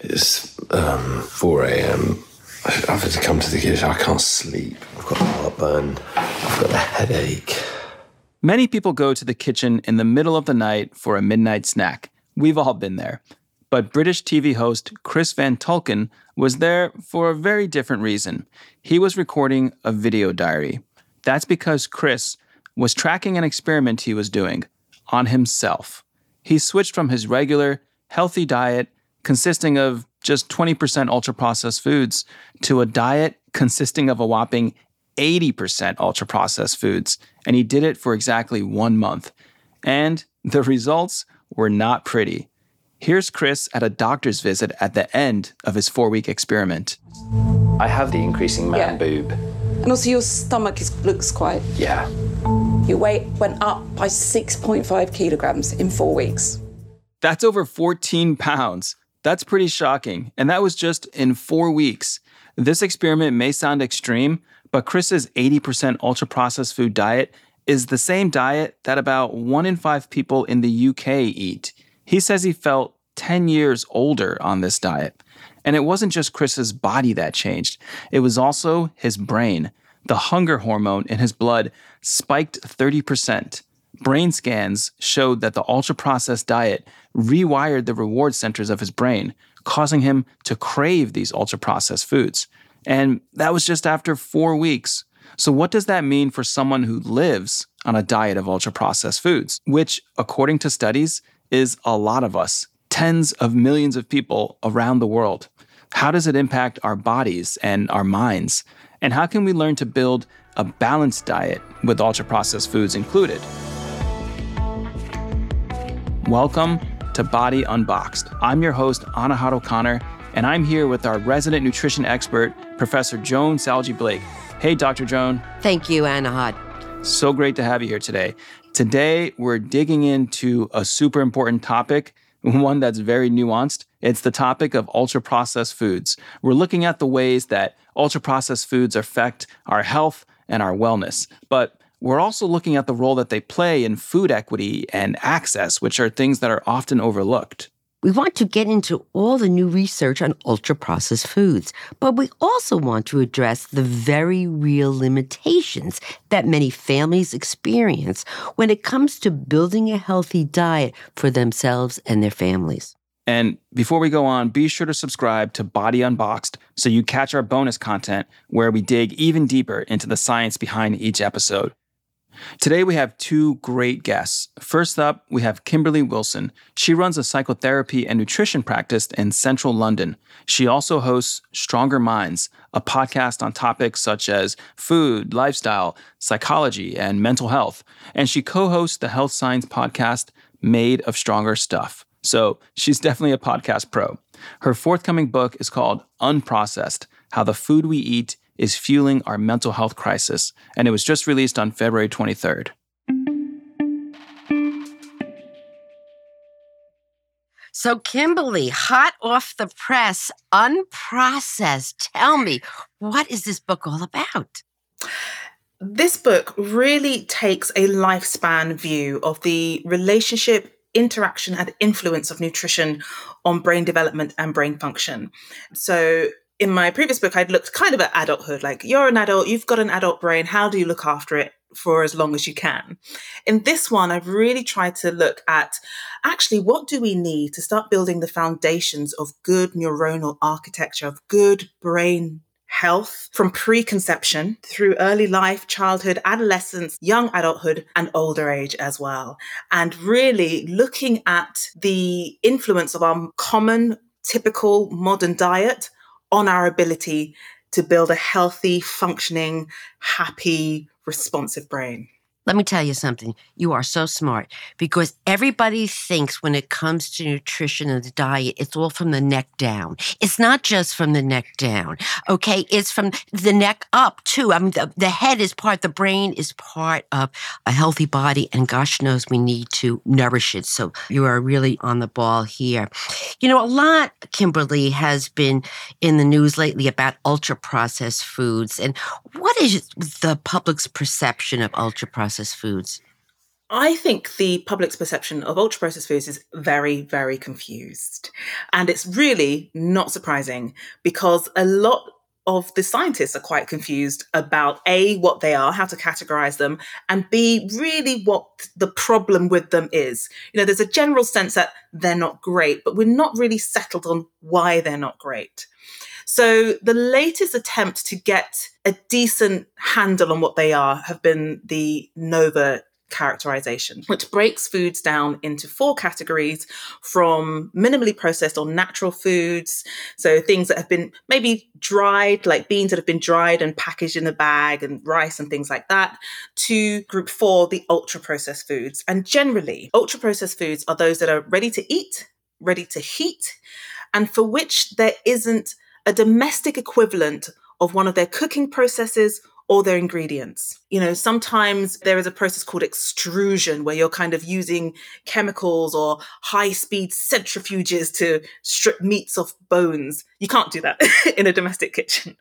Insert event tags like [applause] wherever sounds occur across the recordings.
It's um, 4 a.m. I've had to come to the kitchen. I can't sleep. I've got a heartburn. I've got a headache. Many people go to the kitchen in the middle of the night for a midnight snack. We've all been there. But British TV host Chris Van Tulleken was there for a very different reason. He was recording a video diary. That's because Chris was tracking an experiment he was doing on himself. He switched from his regular, healthy diet consisting of just 20% ultra processed foods to a diet consisting of a whopping 80% ultra processed foods. And he did it for exactly one month. And the results were not pretty. Here's Chris at a doctor's visit at the end of his four week experiment. I have the increasing man Yeah. boob. And also, your stomach is, looks quite. Yeah. Your weight went up by 6.5 kilograms in four weeks. That's over 14 pounds. That's pretty shocking. And that was just in four weeks. This experiment may sound extreme, but Chris's 80% ultra processed food diet is the same diet that about one in five people in the UK eat. He says he felt 10 years older on this diet. And it wasn't just Chris's body that changed, it was also his brain. The hunger hormone in his blood spiked 30%. Brain scans showed that the ultra processed diet rewired the reward centers of his brain, causing him to crave these ultra processed foods. And that was just after four weeks. So, what does that mean for someone who lives on a diet of ultra processed foods, which, according to studies, is a lot of us, tens of millions of people around the world? How does it impact our bodies and our minds? And how can we learn to build a balanced diet with ultra processed foods included? Welcome to Body Unboxed. I'm your host, Anahad O'Connor, and I'm here with our resident nutrition expert, Professor Joan Salge Blake. Hey, Dr. Joan. Thank you, Anahad. So great to have you here today. Today, we're digging into a super important topic, [laughs] one that's very nuanced. It's the topic of ultra processed foods. We're looking at the ways that ultra processed foods affect our health and our wellness. But we're also looking at the role that they play in food equity and access, which are things that are often overlooked. We want to get into all the new research on ultra processed foods, but we also want to address the very real limitations that many families experience when it comes to building a healthy diet for themselves and their families. And before we go on, be sure to subscribe to Body Unboxed so you catch our bonus content where we dig even deeper into the science behind each episode. Today we have two great guests. First up, we have Kimberly Wilson. She runs a psychotherapy and nutrition practice in central London. She also hosts Stronger Minds, a podcast on topics such as food, lifestyle, psychology, and mental health. And she co hosts the health science podcast Made of Stronger Stuff. So she's definitely a podcast pro. Her forthcoming book is called Unprocessed How the Food We Eat is Fueling Our Mental Health Crisis, and it was just released on February 23rd. So, Kimberly, hot off the press, unprocessed. Tell me, what is this book all about? This book really takes a lifespan view of the relationship, interaction, and influence of nutrition on brain development and brain function. So, in my previous book, I'd looked kind of at adulthood like, you're an adult, you've got an adult brain, how do you look after it? For as long as you can. In this one, I've really tried to look at actually what do we need to start building the foundations of good neuronal architecture, of good brain health from preconception through early life, childhood, adolescence, young adulthood, and older age as well. And really looking at the influence of our common, typical modern diet on our ability to build a healthy, functioning, happy, responsive brain. Let me tell you something. You are so smart because everybody thinks when it comes to nutrition and the diet, it's all from the neck down. It's not just from the neck down. Okay. It's from the neck up too. I mean, the, the head is part, the brain is part of a healthy body. And gosh knows we need to nourish it. So you are really on the ball here. You know, a lot, Kimberly, has been in the news lately about ultra processed foods. And what is the public's perception of ultra processed foods? I think the public's perception of ultra processed foods is very, very confused. And it's really not surprising because a lot of the scientists are quite confused about A, what they are, how to categorize them, and B, really what the problem with them is. You know, there's a general sense that they're not great, but we're not really settled on why they're not great. So the latest attempt to get a decent handle on what they are have been the Nova characterization, which breaks foods down into four categories from minimally processed or natural foods. So things that have been maybe dried, like beans that have been dried and packaged in a bag and rice and things like that, to group four, the ultra processed foods. And generally, ultra processed foods are those that are ready to eat, ready to heat, and for which there isn't a domestic equivalent of one of their cooking processes or their ingredients. You know, sometimes there is a process called extrusion where you're kind of using chemicals or high speed centrifuges to strip meats off bones. You can't do that [laughs] in a domestic kitchen.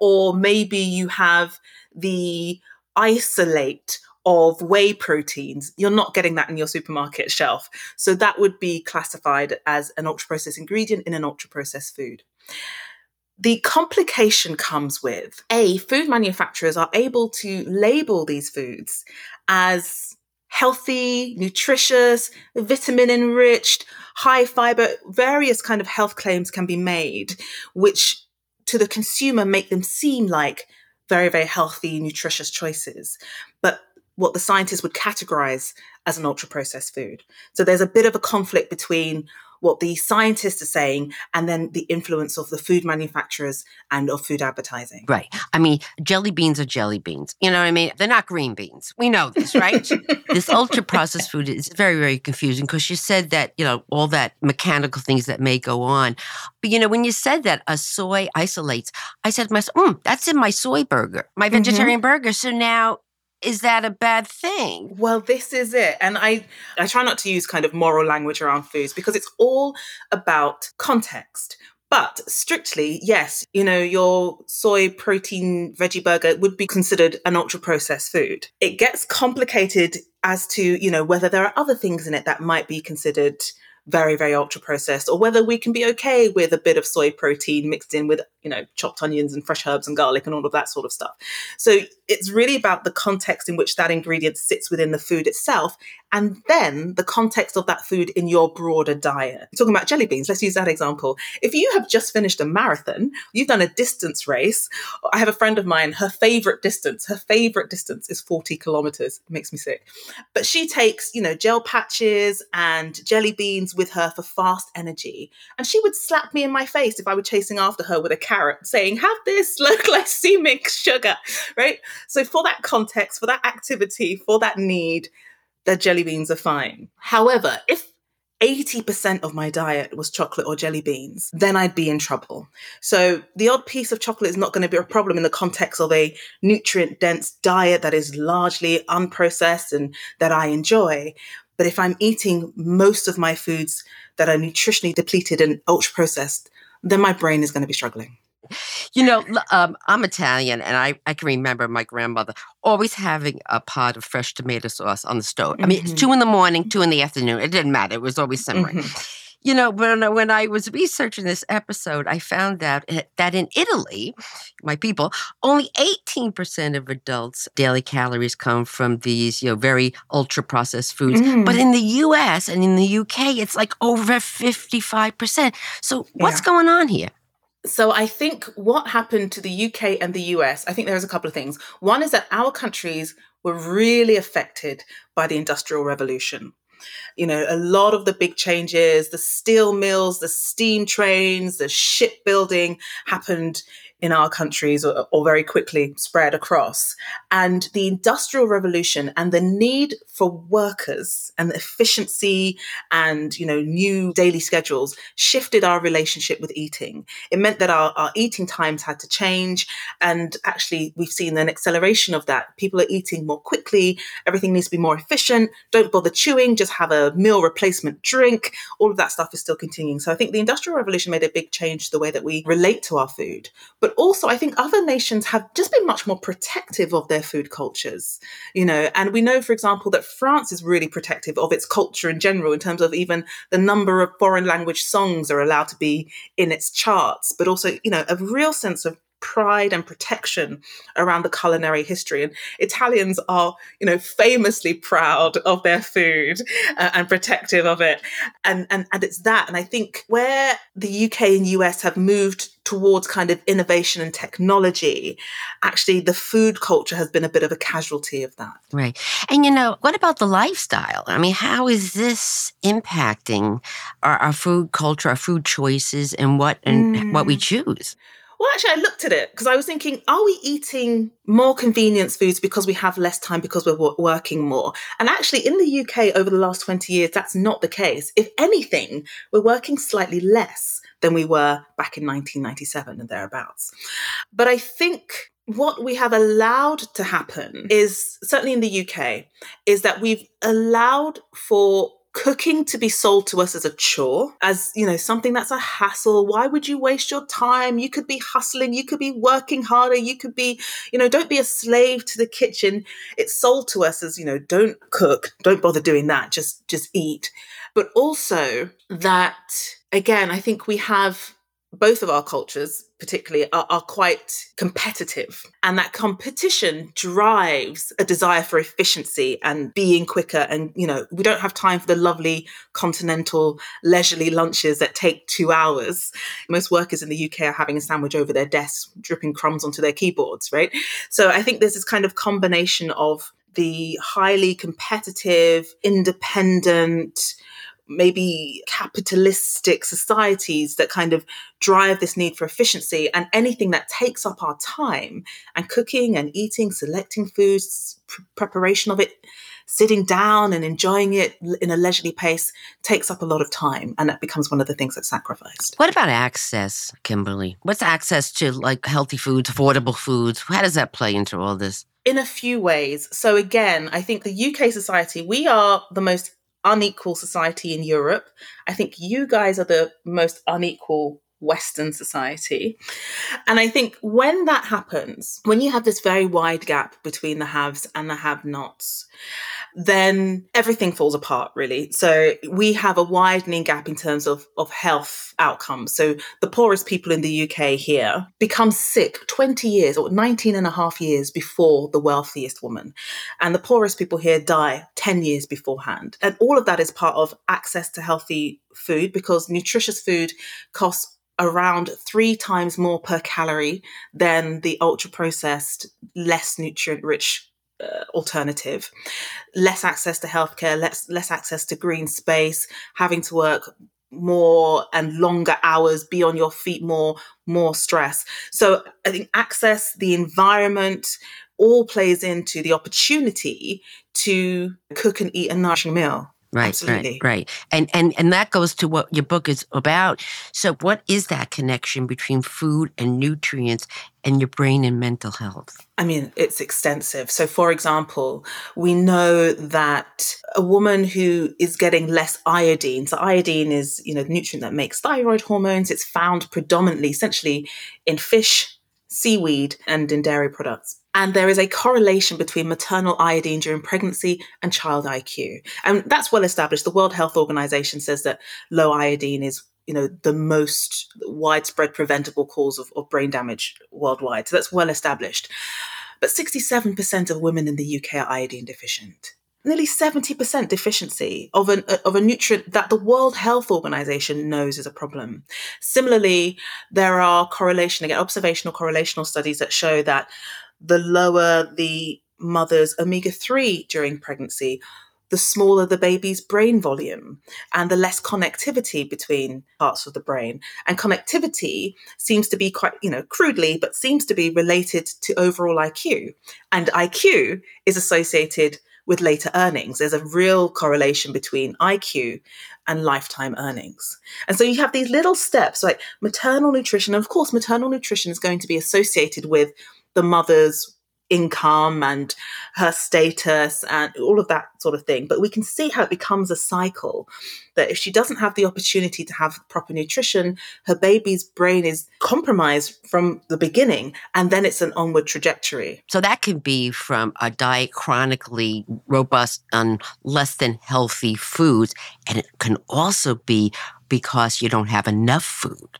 Or maybe you have the isolate of whey proteins. You're not getting that in your supermarket shelf. So that would be classified as an ultra processed ingredient in an ultra processed food. The complication comes with A, food manufacturers are able to label these foods as healthy, nutritious, vitamin enriched, high fiber, various kind of health claims can be made, which to the consumer make them seem like very, very healthy, nutritious choices. But what the scientists would categorize as an ultra processed food. So there's a bit of a conflict between what the scientists are saying and then the influence of the food manufacturers and of food advertising. Right. I mean, jelly beans are jelly beans. You know what I mean? They're not green beans. We know this, right? [laughs] this ultra processed food is very, very confusing because you said that, you know, all that mechanical things that may go on. But, you know, when you said that a soy isolates, I said to myself, mm, that's in my soy burger, my mm-hmm. vegetarian mm-hmm. burger. So now is that a bad thing? Well, this is it. And I I try not to use kind of moral language around foods because it's all about context. But strictly, yes, you know, your soy protein veggie burger would be considered an ultra processed food. It gets complicated as to, you know, whether there are other things in it that might be considered very, very ultra processed, or whether we can be okay with a bit of soy protein mixed in with, you know, chopped onions and fresh herbs and garlic and all of that sort of stuff. So it's really about the context in which that ingredient sits within the food itself and then the context of that food in your broader diet. talking about jelly beans, let's use that example. If you have just finished a marathon, you've done a distance race. I have a friend of mine, her favorite distance, her favorite distance is 40 kilometers. It makes me sick. But she takes, you know, gel patches and jelly beans with her for fast energy. And she would slap me in my face if I were chasing after her with a carrot saying, have this [laughs] low glycemic sugar, right? So for that context, for that activity, for that need, that jelly beans are fine. However, if 80% of my diet was chocolate or jelly beans, then I'd be in trouble. So the odd piece of chocolate is not going to be a problem in the context of a nutrient dense diet that is largely unprocessed and that I enjoy. But if I'm eating most of my foods that are nutritionally depleted and ultra processed, then my brain is going to be struggling. You know, um, I'm Italian, and I, I can remember my grandmother always having a pot of fresh tomato sauce on the stove. Mm-hmm. I mean, it's mm-hmm. two in the morning, two in the afternoon. It didn't matter. It was always simmering. Mm-hmm. You know, when, when I was researching this episode, I found out that in Italy, my people, only 18% of adults' daily calories come from these, you know, very ultra processed foods. Mm. But in the US and in the UK, it's like over 55%. So what's yeah. going on here? So I think what happened to the UK and the US, I think there's a couple of things. One is that our countries were really affected by the industrial revolution. You know, a lot of the big changes, the steel mills, the steam trains, the shipbuilding happened in our countries or, or, very quickly spread across. And the Industrial Revolution and the need for workers and the efficiency and, you know, new daily schedules shifted our relationship with eating. It meant that our, our eating times had to change. And actually, we've seen an acceleration of that. People are eating more quickly. Everything needs to be more efficient. Don't bother chewing, just have a meal replacement drink. All of that stuff is still continuing. So I think the Industrial Revolution made a big change to the way that we relate to our food. But also, I think other nations have just been much more protective of their food cultures, you know. And we know, for example, that France is really protective of its culture in general, in terms of even the number of foreign language songs are allowed to be in its charts, but also, you know, a real sense of pride and protection around the culinary history. And Italians are, you know, famously proud of their food uh, and protective of it. And, and, and it's that. And I think where the UK and US have moved towards kind of innovation and technology, actually the food culture has been a bit of a casualty of that. Right. And you know, what about the lifestyle? I mean, how is this impacting our, our food culture, our food choices, and what and mm. what we mm. choose? Well, actually, I looked at it because I was thinking, are we eating more convenience foods because we have less time because we're w- working more? And actually, in the UK over the last 20 years, that's not the case. If anything, we're working slightly less than we were back in 1997 and thereabouts. But I think what we have allowed to happen is certainly in the UK is that we've allowed for cooking to be sold to us as a chore, as, you know, something that's a hassle. Why would you waste your time? You could be hustling, you could be working harder, you could be, you know, don't be a slave to the kitchen. It's sold to us as, you know, don't cook, don't bother doing that, just just eat. But also that again, I think we have both of our cultures, particularly, are, are, quite competitive. And that competition drives a desire for efficiency and being quicker. And, you know, we don't have time for the lovely continental leisurely lunches that take two hours. Most workers in the UK are having a sandwich over their desks, dripping crumbs onto their keyboards, right? So I think there's this kind of combination of the highly competitive, independent, maybe capitalistic societies that kind of drive this need for efficiency and anything that takes up our time and cooking and eating selecting foods pr- preparation of it sitting down and enjoying it in a leisurely pace takes up a lot of time and that becomes one of the things that's sacrificed. What about access kimberly? What's access to like healthy foods affordable foods? How does that play into all this? In a few ways. So, again, I think the UK society, we are the most unequal society in Europe. I think you guys are the most unequal Western society. And I think when that happens, when you have this very wide gap between the haves and the have nots, then everything falls apart really. So we have a widening gap in terms of, of health outcomes. So the poorest people in the UK here become sick 20 years or 19 and a half years before the wealthiest woman. And the poorest people here die 10 years beforehand. And all of that is part of access to healthy food because nutritious food costs around three times more per calorie than the ultra processed, less nutrient rich uh, alternative, less access to healthcare, less less access to green space, having to work more and longer hours, be on your feet more, more stress. So I think access, the environment, all plays into the opportunity to cook and eat a nourishing meal. Right, Absolutely. right, right. And and and that goes to what your book is about. So what is that connection between food and nutrients and your brain and mental health? I mean, it's extensive. So for example, we know that a woman who is getting less iodine, so iodine is, you know, the nutrient that makes thyroid hormones, it's found predominantly essentially in fish, seaweed and in dairy products. And there is a correlation between maternal iodine during pregnancy and child IQ. And that's well established. The World Health Organization says that low iodine is you know the most widespread preventable cause of, of brain damage worldwide. So that's well established. But 67% of women in the UK are iodine deficient nearly 70% deficiency of, an, of a nutrient that the World Health Organization knows is a problem. Similarly, there are correlation, again, observational correlational studies that show that the lower the mother's omega 3 during pregnancy, the smaller the baby's brain volume and the less connectivity between parts of the brain. And connectivity seems to be quite, you know, crudely, but seems to be related to overall IQ. And IQ is associated with later earnings. There's a real correlation between IQ and lifetime earnings. And so you have these little steps like maternal nutrition. Of course, maternal nutrition is going to be associated with the mother's income and her status and all of that sort of thing. But we can see how it becomes a cycle that if she doesn't have the opportunity to have proper nutrition, her baby's brain is compromised from the beginning, and then it's an onward trajectory. So that can be from a diet chronically robust on less than healthy foods, and it can also be because you don't have enough food.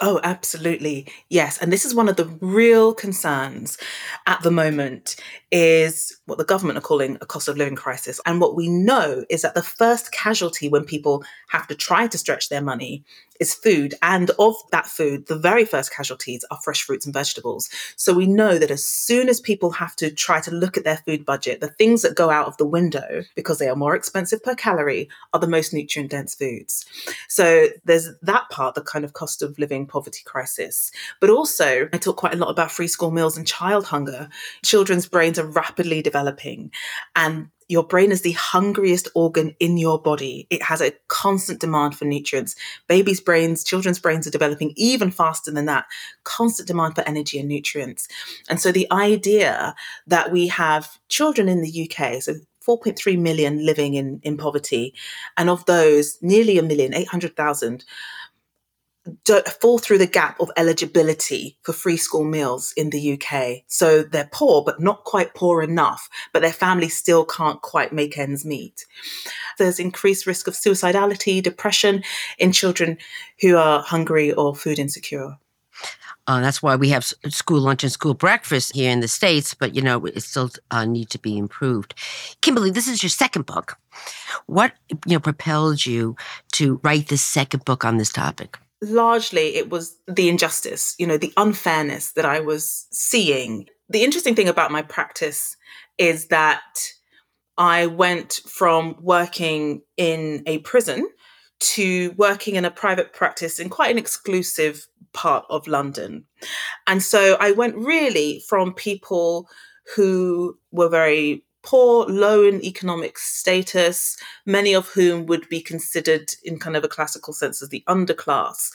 Oh, absolutely. Yes. And this is one of the real concerns at the moment is what the government are calling a cost of living crisis. And what we know is that the first casualty when people have to try to stretch their money is food. And of that food, the very first casualties are fresh fruits and vegetables. So we know that as soon as people have to try to look at their food budget, the things that go out of the window because they are more expensive per calorie are the most nutrient dense foods. So there's that part, the kind of cost of living poverty crisis. But also, I talk quite a lot about free school meals and child hunger. Children's brains are rapidly developing and your brain is the hungriest organ in your body. It has a constant demand for nutrients. Babies' brains, children's brains are developing even faster than that. Constant demand for energy and nutrients. And so the idea that we have children in the UK, so 4.3 million living in, in poverty, and of those, nearly a million, 800,000 fall through the gap of eligibility for free school meals in the UK. So they're poor, but not quite poor enough, but their families still can't quite make ends meet. There's increased risk of suicidality, depression in children who are hungry or food insecure. Uh, that's why we have school lunch and school breakfast here in the states, but you know it still uh, need to be improved. Kimberly, this is your second book. What you know propelled you to write this second book on this topic? Largely it was the injustice, you know, the unfairness that I was seeing. The interesting thing about my practice is that I went from working in a prison to working in a private practice in quite an exclusive part of London. And so I went really from people who were very poor, low in economic status, many of whom would be considered in kind of a classical sense as the underclass,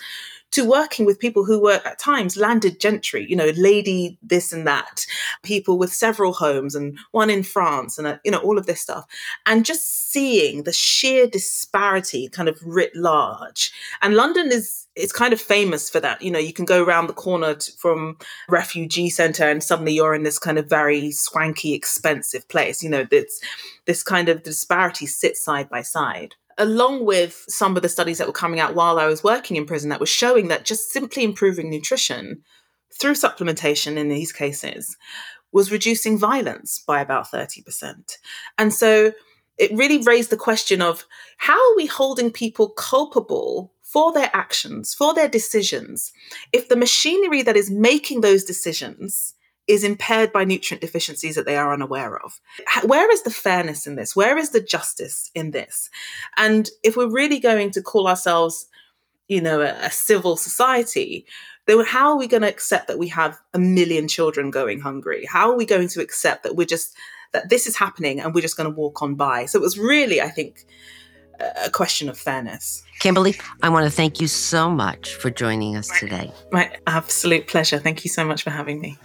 to working with people who were at times landed gentry, you know, lady this and that, people with several homes and one in France and, uh, you know, all of this stuff. And just seeing the sheer disparity kind of writ large. And London is it's kind of famous for that. You know, you can go around the corner to, from refugee center and suddenly you're in this kind of very swanky, expensive place. You know, it's this kind of disparity sits side by side. Along with some of the studies that were coming out while I was working in prison that was showing that just simply improving nutrition through supplementation in these cases was reducing violence by about 30%. And so it really raised the question of how are we holding people culpable for their actions, for their decisions, if the machinery that is making those decisions is impaired by nutrient deficiencies that they are unaware of. Where is the fairness in this? Where is the justice in this? And if we're really going to call ourselves, you know, a, a civil society, then how are we going to accept that we have a million children going hungry? How are we going to accept that we're just that this is happening and we're just going to walk on by? So it was really, I think, a question of fairness. Kimberly, I want to thank you so much for joining us today. My absolute pleasure. Thank you so much for having me.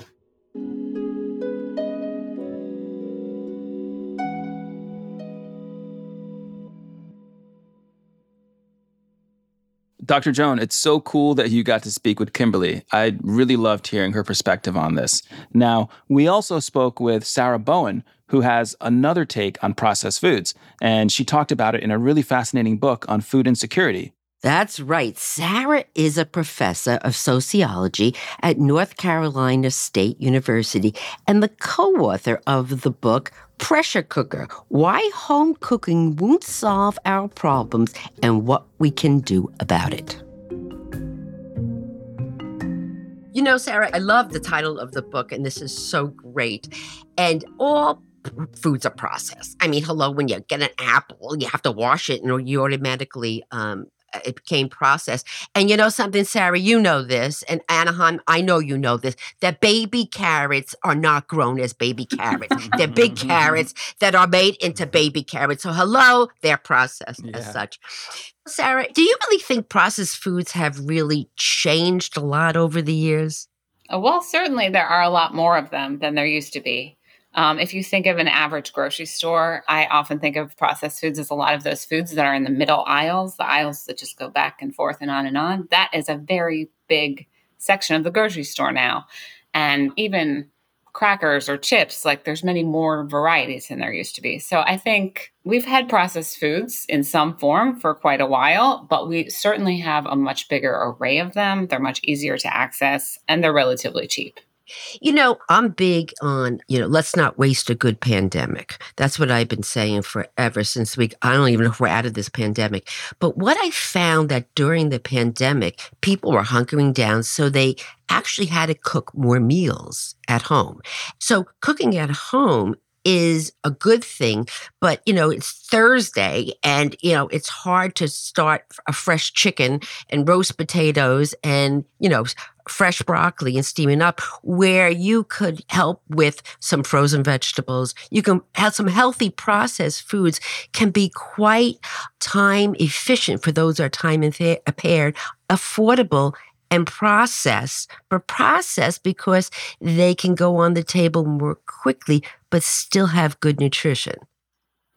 Dr. Joan, it's so cool that you got to speak with Kimberly. I really loved hearing her perspective on this. Now, we also spoke with Sarah Bowen, who has another take on processed foods, and she talked about it in a really fascinating book on food insecurity. That's right. Sarah is a professor of sociology at North Carolina State University and the co author of the book Pressure Cooker Why Home Cooking Won't Solve Our Problems and What We Can Do About It. You know, Sarah, I love the title of the book, and this is so great. And all foods are processed. I mean, hello, when you get an apple, you have to wash it, and you automatically um, it became processed. And you know something, Sarah, you know this, and Anahad, I know you know this, that baby carrots are not grown as baby carrots. they're big [laughs] carrots that are made into baby carrots. So, hello, they're processed yeah. as such. Sarah, do you really think processed foods have really changed a lot over the years? Uh, well, certainly there are a lot more of them than there used to be. Um, if you think of an average grocery store, I often think of processed foods as a lot of those foods that are in the middle aisles, the aisles that just go back and forth and on and on. That is a very big section of the grocery store now. And even crackers or chips, like there's many more varieties than there used to be. So I think we've had processed foods in some form for quite a while, but we certainly have a much bigger array of them. They're much easier to access and they're relatively cheap. You know, I'm big on, you know, let's not waste a good pandemic. That's what I've been saying forever since we, I don't even know if we're out of this pandemic. But what I found that during the pandemic, people were hunkering down. So they actually had to cook more meals at home. So cooking at home is a good thing, but you know, it's Thursday and you know, it's hard to start a fresh chicken and roast potatoes and, you know, fresh broccoli and steaming up where you could help with some frozen vegetables. You can have some healthy processed foods can be quite time efficient for those that are time impaired, uh, affordable and process, but process because they can go on the table more quickly, but still have good nutrition.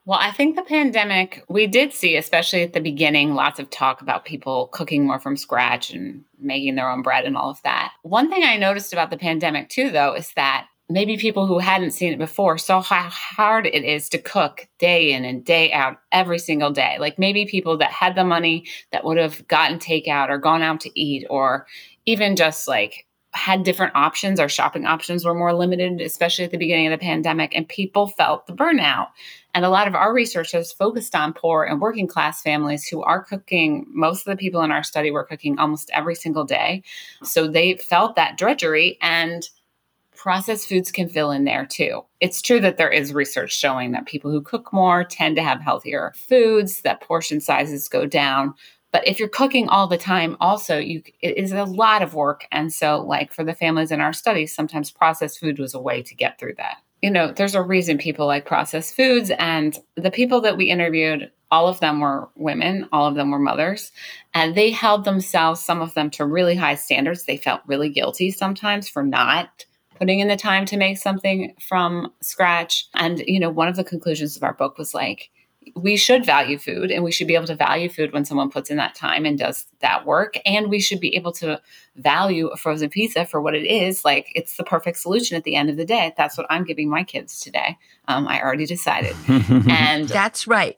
Well, I think the pandemic, we did see, especially at the beginning, lots of talk about people cooking more from scratch and making their own bread and all of that. One thing I noticed about the pandemic, too, though, is that maybe people who hadn't seen it before saw how hard it is to cook day in and day out every single day. Like maybe people that had the money that would have gotten takeout or gone out to eat or even just like had different options. Our shopping options were more limited, especially at the beginning of the pandemic, and people felt the burnout. And a lot of our research has focused on poor and working class families who are cooking. Most of the people in our study were cooking almost every single day. So they felt that drudgery and processed foods can fill in there too. It's true that there is research showing that people who cook more tend to have healthier foods, that portion sizes go down. But if you're cooking all the time, also you it is a lot of work. And so, like for the families in our study, sometimes processed food was a way to get through that. You know, there's a reason people like processed foods. And the people that we interviewed, all of them were women, all of them were mothers, and they held themselves, some of them, to really high standards. They felt really guilty sometimes for not putting in the time to make something from scratch. And, you know, one of the conclusions of our book was like, we should value food and we should be able to value food when someone puts in that time and does that work. And we should be able to value a frozen pizza for what it is. Like it's the perfect solution at the end of the day. That's what I'm giving my kids today. Um, I already decided. [laughs] and that's right.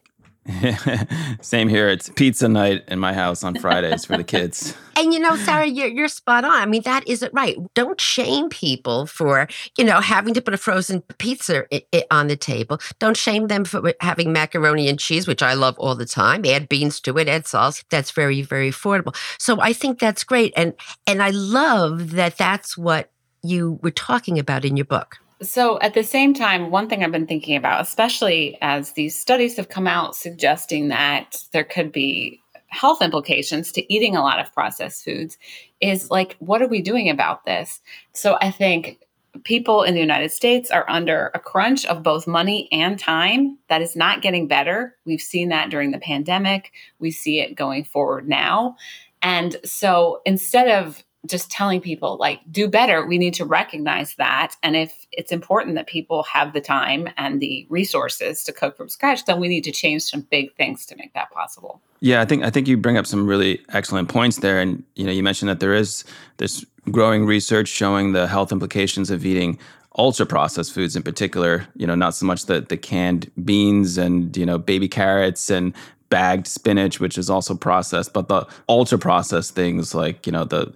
[laughs] Same here. It's pizza night in my house on Fridays for the kids. [laughs] And you know, Sarah, you're, you're spot on. I mean, that isn't right. Don't shame people for, you know, having to put a frozen pizza on the table. Don't shame them for having macaroni and cheese, which I love all the time. Add beans to it, add sauce. That's very, very affordable. So I think that's great. And, and I love that that's what you were talking about in your book. So, at the same time, one thing I've been thinking about, especially as these studies have come out suggesting that there could be health implications to eating a lot of processed foods, is like, what are we doing about this? So, I think people in the United States are under a crunch of both money and time that is not getting better. We've seen that during the pandemic, we see it going forward now. And so, instead of just telling people like do better. We need to recognize that. And if it's important that people have the time and the resources to cook from scratch then we need to change some big things to make that possible. Yeah i think i think you bring up some really excellent points there. And you know you mentioned that there is this growing research showing the health implications of eating ultra processed foods in particular you know not so much the the canned beans and you know baby carrots and bagged spinach which is also processed but the ultra processed things like you know the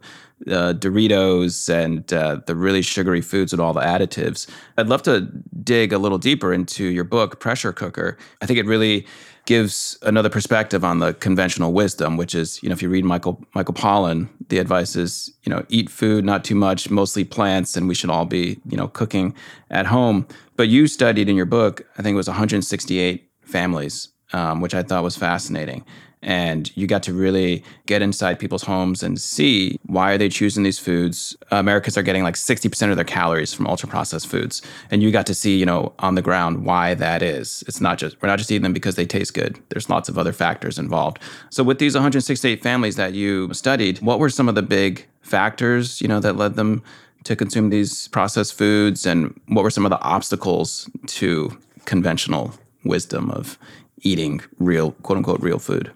uh, Doritos and uh, the really sugary foods with all the additives. I'd love to dig a little deeper into your book, Pressure Cooker. I think it really gives another perspective on the conventional wisdom, which is, you know, if you read Michael Michael Pollan, the advice is, you know, eat food, not too much, mostly plants, and we should all be, you know, cooking at home. But you studied in your book, I think it was 168 families, um, which I thought was fascinating. And you got to really get inside people's homes and see why are they choosing these foods. Americans are getting like 60% of their calories from ultra processed foods. And you got to see you know on the ground why that is. It's not just we're not just eating them because they taste good. There's lots of other factors involved. So with these 168 families that you studied what were some of the big factors you know that led them to consume these processed foods? And what were some of the obstacles to conventional wisdom of eating real, quote unquote, real food?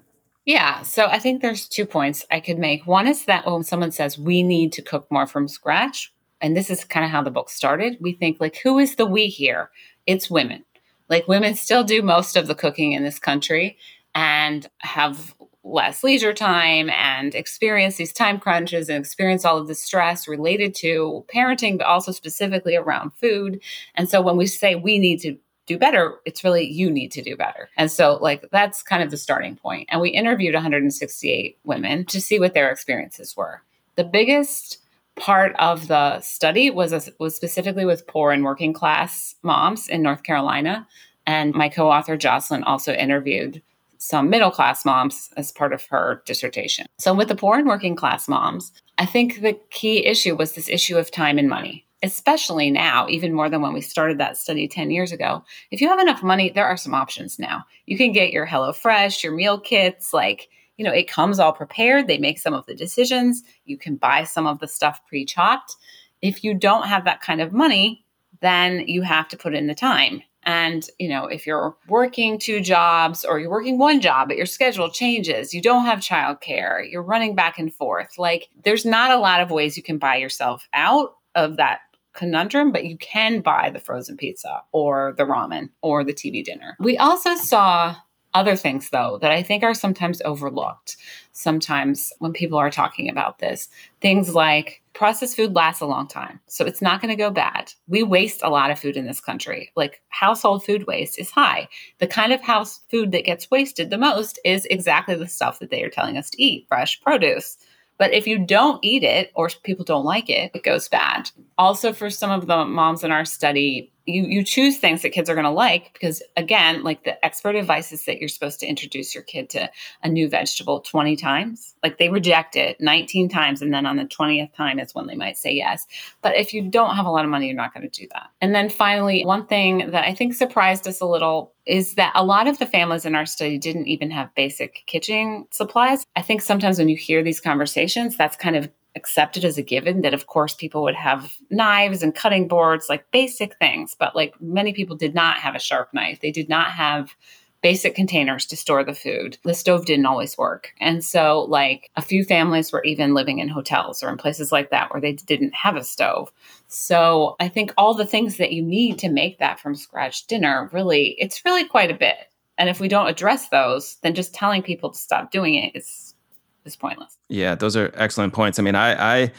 Yeah. So I think there's two points I could make. One is that when someone says we need to cook more from scratch, and this is kind of how the book started, we think like, who is the we here? It's women. Like women still do most of the cooking in this country and have less leisure time and experience these time crunches and experience all of the stress related to parenting, but also specifically around food. And so when we say we need to do better, it's really you need to do better. And so, like, that's kind of the starting point. And we interviewed 168 women to see what their experiences were. The biggest part of the study was a, was specifically with poor and working class moms in North Carolina. And my co-author Joslyn also interviewed some middle class moms as part of her dissertation. So with the poor and working class moms, I think the key issue was this issue of time and money especially now, even more than when we started that study 10 years ago. If you have enough money, there are some options now. You can get your HelloFresh, your meal kits, like, you know, it comes all prepared. They make some of the decisions. You can buy some of the stuff pre chopped. If you don't have that kind of money, then you have to put in the time. And, you know, if you're working two jobs or you're working one job, but your schedule changes, you don't have childcare, you're running back and forth, like there's not a lot of ways you can buy yourself out of that conundrum, but you can buy the frozen pizza or the ramen or the TV dinner. We also saw other things, though, that I think are sometimes overlooked. Sometimes when people are talking about this, things like processed food lasts a long time, so it's not going to go bad. We waste a lot of food in this country. Like household food waste is high. The kind of house food that gets wasted the most is exactly the stuff that they are telling us to eat fresh produce but if you don't eat it or people don't like it, it goes bad. Also, for some of the moms in our study, you you choose things that kids are going to like because again like the expert advice is that you're supposed to introduce your kid to a new vegetable 20 times. Like they reject it 19 times and then on the 20th time is when they might say yes. But if you don't have a lot of money you're not going to do that. And then finally one thing that i think surprised us a little is that a lot of the families in our study didn't even have basic kitchen supplies. I think sometimes when you hear these conversations that's kind of accepted as a given that of course people would have knives and cutting boards like basic things. But like many people did not have a sharp knife. They did not have basic containers to store the food. The stove didn't always work. And so like a few families were even living in hotels or in places like that where they didn't have a stove. So i think all the things that you need to make that from scratch dinner really it's really quite a bit. And if we don't address those then just telling people to stop doing it is is pointless. Yeah, those are excellent points. I mean, I, I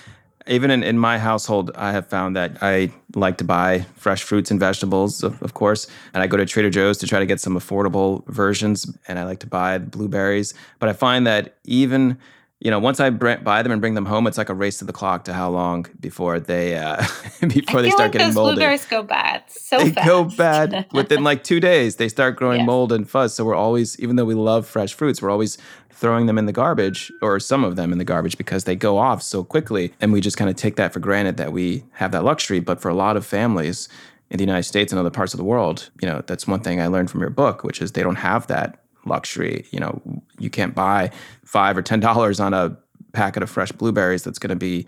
even in, in my household, I have found that I like to buy fresh fruits and vegetables, of, of, course. And I go to Trader Joe's to try to get some affordable versions. And I like to buy blueberries. But I find that even you know, once I buy them and bring them home, it's like a race to the clock to how long before they uh, [laughs] before they start like getting those molded. Blueberries go bad so they fast. go bad [laughs] within like two days. They start growing Yes. mold and fuzz. So we're always, even though we love fresh fruits, we're always throwing them in the garbage or some of them in the garbage because they go off so quickly, and we just kind of take that for granted that we have that luxury. But for a lot of families in the United States and other parts of the world, you know, that's one thing I learned from your book, which is they don't have that luxury. You know, you can't buy five or ten dollars on a packet of fresh blueberries that's going to be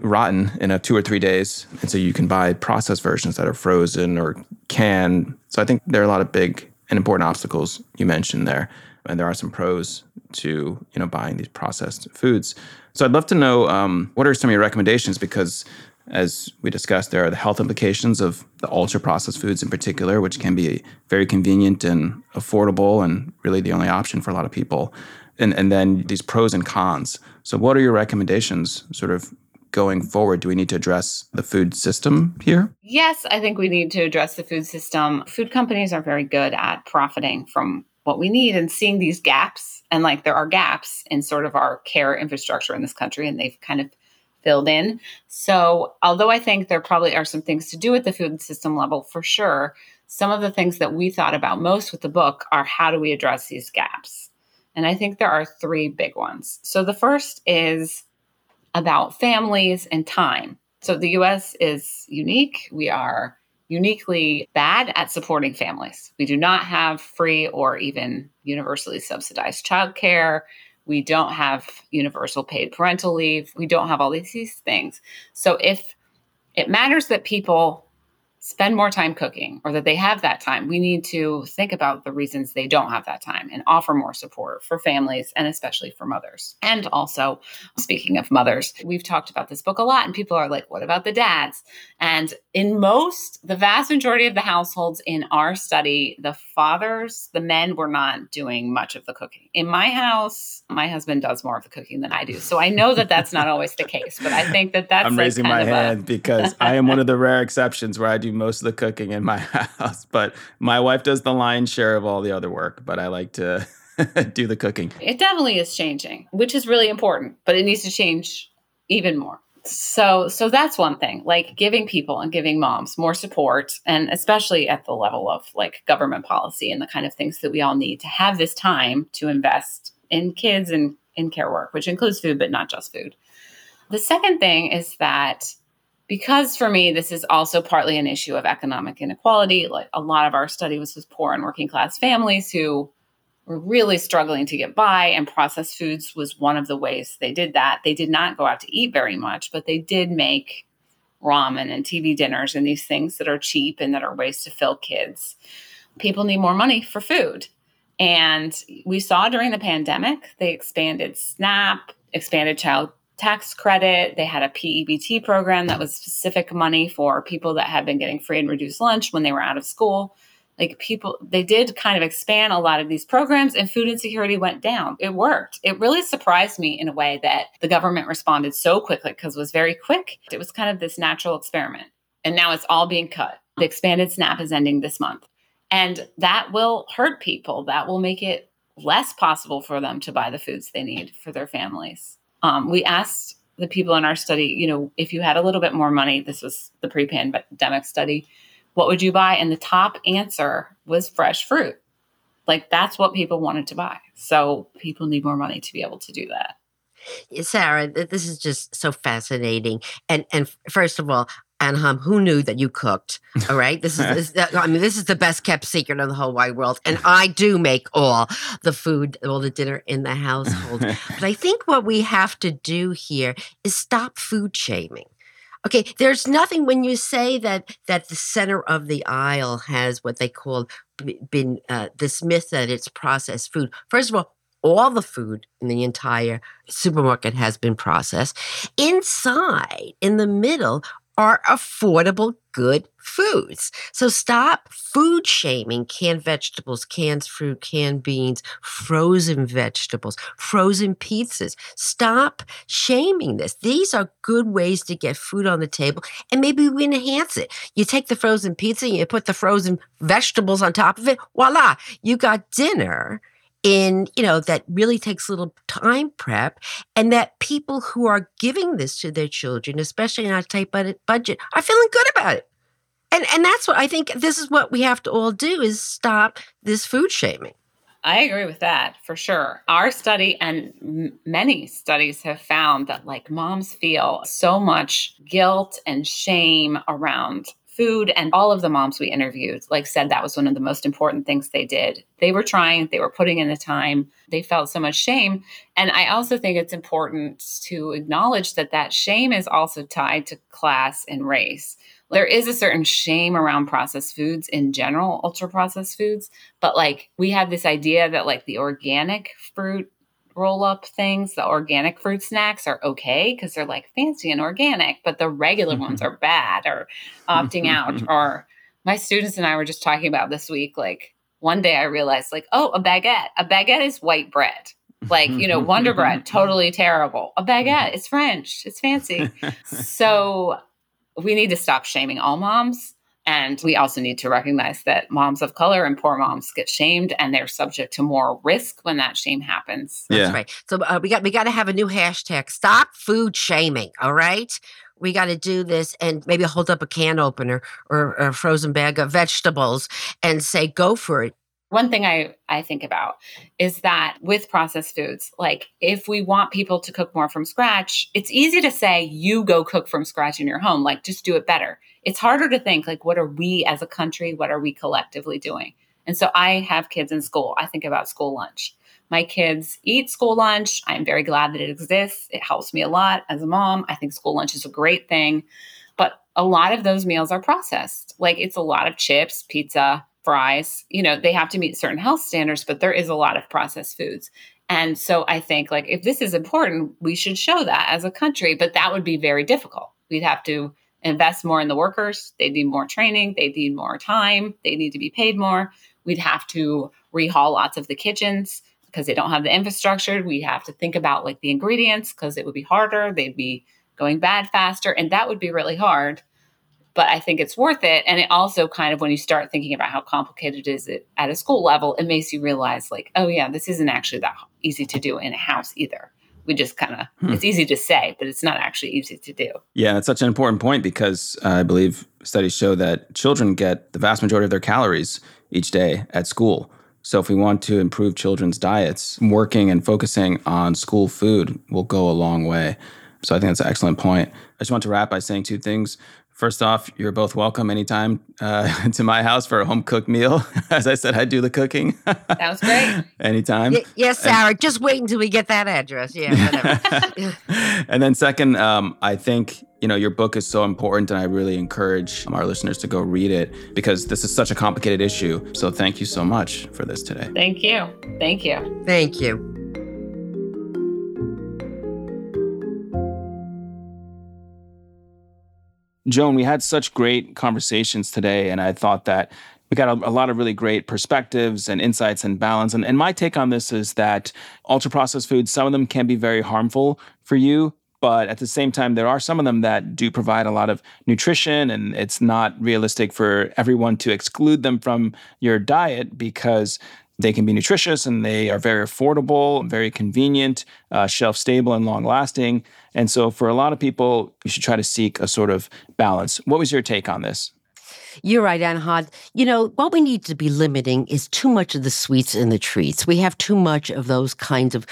rotten in a two or three days. And so you can buy processed versions that are frozen or canned. So I think there are a lot of big and important obstacles you mentioned there. And there are some pros to you know buying these processed foods. So I'd love to know um, what are some of your recommendations because as we discussed, there are the health implications of the ultra processed foods in particular, which can be very convenient and affordable and really the only option for a lot of people. And, and then these pros and cons. So, what are your recommendations sort of going forward? Do we need to address the food system here? Yes, I think we need to address the food system. Food companies are very good at profiting from what we need and seeing these gaps. And like there are gaps in sort of our care infrastructure in this country, and they've kind of filled in. So, although I think there probably are some things to do at the food system level for sure, some of the things that we thought about most with the book are how do we address these gaps? And I think there are three big ones. So, the first is about families and time. So, the US is unique. We are uniquely bad at supporting families. We do not have free or even universally subsidized childcare. We don't have universal paid parental leave. We don't have all these, these things. So if it matters that people spend more time cooking or that they have that time, we need to think about the reasons they don't have that time and offer more support for families and especially for mothers. And also, speaking of mothers, we've talked about this book a lot, and people are like, what about the dads? And in most, the vast majority of the households in our study, the fathers, the men were not doing much of the cooking. In my house, my husband does more of the cooking than I do. So I know that that's not always the case, but I think that that's. I'm like raising my of a- hand because I am one of the rare exceptions where I do most of the cooking in my [laughs] house. But my wife does the lion's share of all the other work, but I like to [laughs] do the cooking. It definitely is changing, which is really important, but it needs to change even more. So so that's one thing, like giving people and giving moms more support and especially at the level of like government policy and the kind of things that we all need to have this time to invest in kids and in care work, which includes food but not just food. The second thing is that because for me this is also partly an issue of economic inequality, like a lot of our study was with poor and working class families who were really struggling to get by, and processed foods was one of the ways they did that. They did not go out to eat very much, but they did make ramen and TV dinners and these things that are cheap and that are ways to fill kids. People need more money for food. And we saw during the pandemic, they expanded SNAP, expanded child tax credit. They had a PEBT program that was specific money for people that had been getting free and reduced lunch when they were out of school. Like people they did kind of expand a lot of these programs and food insecurity went down. It worked. It really surprised me in a way that the government responded so quickly because it was very quick. It was kind of this natural experiment. And now it's all being cut. The expanded snap is ending this month. And that will hurt people. That will make it less possible for them to buy the foods they need for their families um, we asked the people in our study you know if you had a little bit more money this was the pre-pandemic study what would you buy? And the top answer was fresh fruit. Like that's what people wanted to buy. So people need more money to be able to do that. Sarah, this is just so fascinating. And and first of all, Anahad, who knew that you cooked? All right, this is [laughs] this, I mean, this is the best kept secret in the whole wide world. And I do make all the food, all the dinner in the household. [laughs] but I think what we have to do here is stop food shaming. Okay, there's nothing when you say that that the center of the aisle has what they call been uh, this myth that it's processed food. First of all, all the food in the entire supermarket has been processed. Inside, in the middle, are affordable, good foods. So stop food shaming canned vegetables, canned fruit, canned beans, frozen vegetables, frozen pizzas. Stop shaming this. These are good ways to get food on the table, and maybe we enhance it. You take the frozen pizza, you put the frozen vegetables on top of it, voila, you got dinner in you know that really takes a little time prep and that people who are giving this to their children especially on a tight budget budget are feeling good about it and and that's what i think this is what we have to all do is stop this food shaming I agree with that for sure. Our study and m- many studies have found that like moms feel so much guilt and shame around food and all of the moms we interviewed like said that was one of the most important things they did. They were trying they were putting in the time they felt so much shame. And i also think it's important to acknowledge that that shame is also tied to class and race. There is a certain shame around processed foods in general ultra processed foods but like we have this idea that like the organic fruit roll up things, the organic fruit snacks are okay because they're like fancy and organic, but the regular ones [laughs] are bad or opting out. [laughs] Or my students and I were just talking about this week. Like one day I realized, like, oh, a baguette. A baguette is white bread. Like, you know, Wonder Bread, [laughs] totally terrible. A baguette, it's French, it's fancy. so we need to stop shaming all moms. And we also need to recognize that moms of color and poor moms get shamed and they're subject to more risk when that shame happens. that's Yeah. right so uh, we got we got to have a new hashtag stop food shaming all right we got to do this and maybe hold up a can opener or a frozen bag of vegetables and say go for it One thing I, I think about is that with processed foods, like if we want people to cook more from scratch, it's easy to say you go cook from scratch in your home, like just do it better. It's harder to think like what are we as a country, what are we collectively doing? And so I have kids in school. I think about school lunch. My kids eat school lunch. I'm very glad that it exists. It helps me a lot as a mom. I think school lunch is a great thing. But a lot of those meals are processed. Like it's a lot of chips, pizza, fries. You know, they have to meet certain health standards, but there is a lot of processed foods. And so I think like if this is important, we should show that as a country, but that would be very difficult. We'd have to invest more in the workers. They need more training. They need more time. They need to be paid more. We'd have to rehaul lots of the kitchens because they don't have the infrastructure. We have to think about like the ingredients because it would be harder. They'd be going bad faster, and that would be really hard. But I think it's worth it. And it also kind of, when you start thinking about how complicated it is at a school level, it makes you realize, like, oh, yeah, this isn't actually that easy to do in a house either. We just kind of, hmm. it's easy to say, but it's not actually easy to do. Yeah, it's such an important point because uh, I believe studies show that children get the vast majority of their calories each day at school. So, if we want to improve children's diets, working and focusing on school food will go a long way. So I think that's an excellent point. I just want to wrap by saying two things. First off, you're both welcome anytime uh, [laughs] to my house for a home cooked meal. [laughs] As I said, I do the cooking. Sounds great. [laughs] anytime. Y- yes, Sarah. And, just wait until we get that address. Yeah, whatever. and then second, um, I think you know your book is so important, and I really encourage our listeners to go read it because this is such a complicated issue. So thank you so much for this today. Thank you. Thank you. Thank you. Joan, we had such great conversations today, and I thought that we got a, a, lot of really great perspectives and insights and balance. And, and my take on this is that ultra processed foods, some of them can be very harmful for you. But at the same time, there are some of them that do provide a lot of nutrition, and it's not realistic for everyone to exclude them from your diet because they can be nutritious and they are very affordable, very convenient, uh, shelf stable, and long lasting. And so, for a lot of people, you should try to seek a sort of balance. What was your take on this? You're right, Anahad. You know, what we need to be limiting is too much of the sweets and the treats. We have too much of those kinds of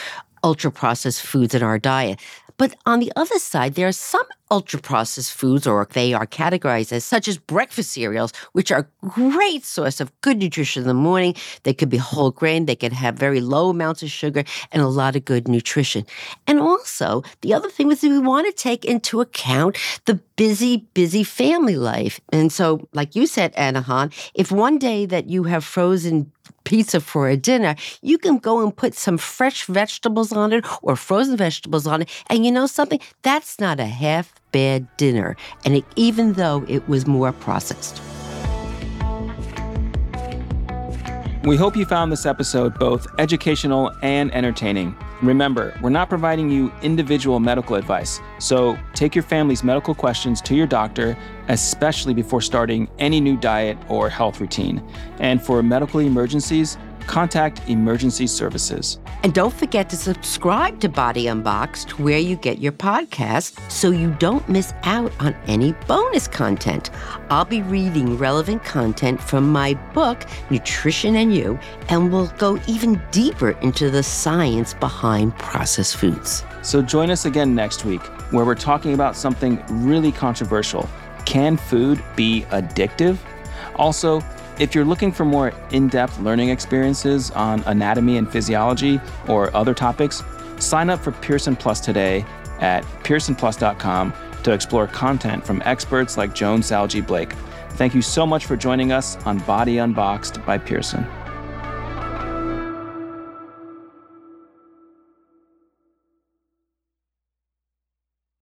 ultra processed foods in our diet. But on the other side, there are some ultra processed foods, or they are categorized as such as breakfast cereals, which are a great source of good nutrition in the morning. They could be whole grain, they could have very low amounts of sugar and a lot of good nutrition. And also, the other thing is we want to take into account the busy, busy family life. And so, like you said, Anahad, if one day that you have frozen pizza for a dinner, you can go and put some fresh vegetables on it or frozen vegetables on it. And you know something? That's not a half bad dinner. And it, even though it was more processed. We hope you found this episode both educational and entertaining. Remember, we're not providing you individual medical advice, so take your family's medical questions to your doctor, especially before starting any new diet or health routine. And for medical emergencies, contact emergency services. And don't forget to subscribe to Body Unboxed where you get your podcast so you don't miss out on any bonus content. I'll be reading relevant content from my book, Nutrition and You, and we'll go even deeper into the science behind processed foods. So join us again next week where we're talking about something really controversial. Can food be addictive? Also, if you're looking for more in depth learning experiences on anatomy and physiology or other topics, sign up for Pearson Plus today at pearsonplus.com to explore content from experts like Joan Salge Blake. Thank you so much for joining us on Body Unboxed by Pearson.